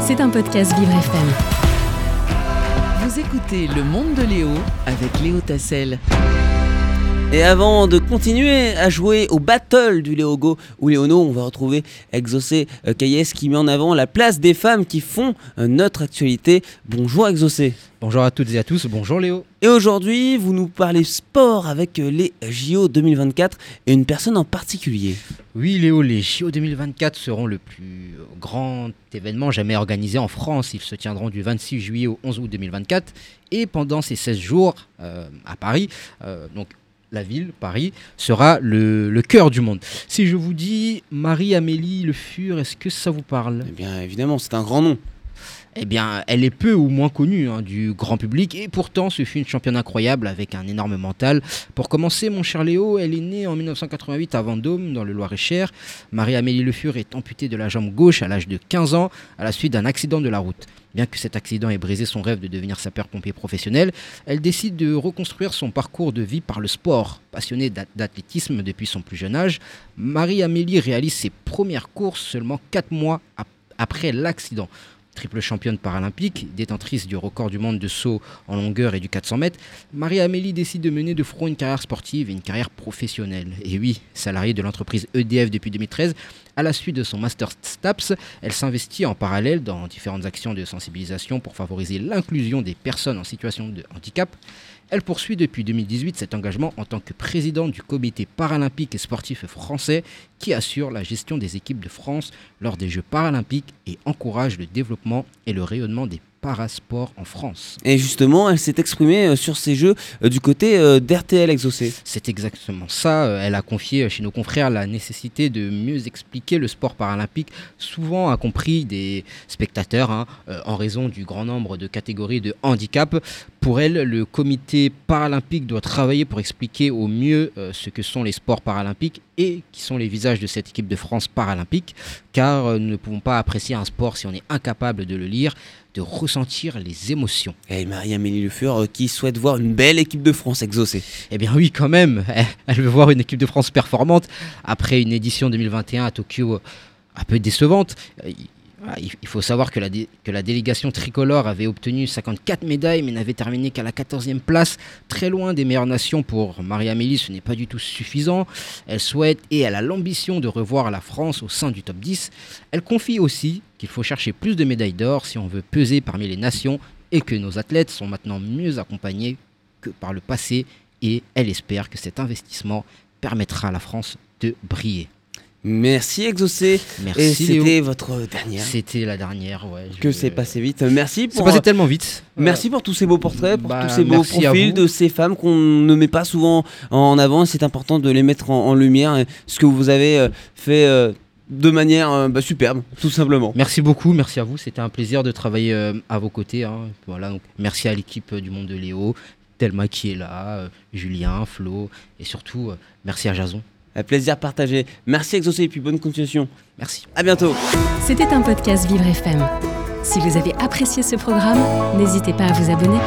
C'est un podcast Vivre FM. Vous écoutez Le Monde de Léo avec Léo Tassel. Et avant de continuer à jouer au battle du Léogo ou Léono, on va retrouver euh, Caillès qui met en avant la place des femmes qui font euh, notre actualité. Bonjour Exaucé. Bonjour à toutes et à tous, bonjour Léo. Et aujourd'hui, vous nous parlez sport avec euh, les JO 2024 et une personne en particulier. Oui Léo, les JO 2024 seront le plus grand événement jamais organisé en France. Ils se tiendront du 26 juillet au 11 août 2024 et pendant ces 16 jours euh, à Paris, euh, donc la ville, Paris, sera le, cœur du monde. Si je vous dis Marie-Amélie Le Fur, est-ce que ça vous parle? Eh bien évidemment, c'est un grand nom. Eh bien, elle est peu ou moins connue hein, du grand public et pourtant ce fut une championne incroyable avec un énorme mental. Pour commencer, mon cher Léo, elle est née en 1988 à Vendôme, dans le Loir-et-Cher. Marie-Amélie Le Fur est amputée de la jambe gauche à l'âge de 15 ans à la suite d'un accident de la route. Bien que cet accident ait brisé son rêve de devenir sapeur-pompier professionnel, elle décide de reconstruire son parcours de vie par le sport. Passionnée d'ath- d'athlétisme depuis son plus jeune âge, Marie-Amélie réalise ses premières courses seulement 4 mois ap- après l'accident. Triple championne paralympique, détentrice du record du monde de saut en longueur et du 400 mètres, Marie-Amélie décide de mener de front une carrière sportive et une carrière professionnelle. Et oui, salariée de l'entreprise EDF depuis 2013, à la suite de son Master STAPS, elle s'investit en parallèle dans différentes actions de sensibilisation pour favoriser l'inclusion des personnes en situation de handicap. Elle poursuit depuis 2018 cet engagement en tant que présidente du comité paralympique et sportif français qui assure la gestion des équipes de France lors des Jeux paralympiques et encourage le développement et le rayonnement des parasports en France. Et justement, elle s'est exprimée euh, sur ces jeux euh, du côté euh, d'RTL Exaucé. C'est exactement ça. Elle a confié chez nos confrères la nécessité de mieux expliquer le sport paralympique, souvent incompris des spectateurs, hein, en raison du grand nombre de catégories de handicap. Pour elle, le comité paralympique doit travailler pour expliquer au mieux ce que sont les sports paralympiques et qui sont les visages de cette équipe de France paralympique, car nous ne pouvons pas apprécier un sport si on est incapable de le lire, de ressentir les émotions. Et Marie-Amélie Le Fur euh, qui souhaite voir une belle équipe de France Exaucé. Eh bien oui, quand même. Elle veut voir une équipe de France performante après une édition 2021 à Tokyo euh, un peu décevante. Euh, il- faut savoir que la, dé- que la délégation tricolore avait obtenu 54 médailles mais n'avait terminé qu'à la 14e place, très loin des meilleures nations pour Marie-Amélie, ce n'est pas du tout suffisant. Elle souhaite et elle a l'ambition de revoir la France au sein du top 10. Elle confie aussi qu'il faut chercher plus de médailles d'or si on veut peser parmi les nations et que nos athlètes sont maintenant mieux accompagnés que par le passé et elle espère que cet investissement permettra à la France de briller. Merci Exaucé. Merci Et c'était votre dernière. C'était la dernière, ouais. Que c'est passé vite. Merci C'est pour. passé euh, tellement vite. Merci pour tous ces beaux portraits, pour Bah, tous ces beaux profils de ces femmes qu'on ne met pas souvent en avant. C'est important de les mettre en, en lumière. Et ce que vous avez euh, fait euh, de manière euh, bah, superbe, tout simplement. Merci beaucoup, merci à vous. C'était un plaisir de travailler euh, à vos côtés. hein. Voilà, donc merci à l'équipe euh, du Monde de Léo, Thelma qui est là, Julien, Flo, et surtout merci à Jason. Un plaisir partagé. Merci Exaucé et puis bonne continuation. Merci. À bientôt. C'était un podcast Vivre FM. Si vous avez apprécié ce programme, n'hésitez pas à vous abonner.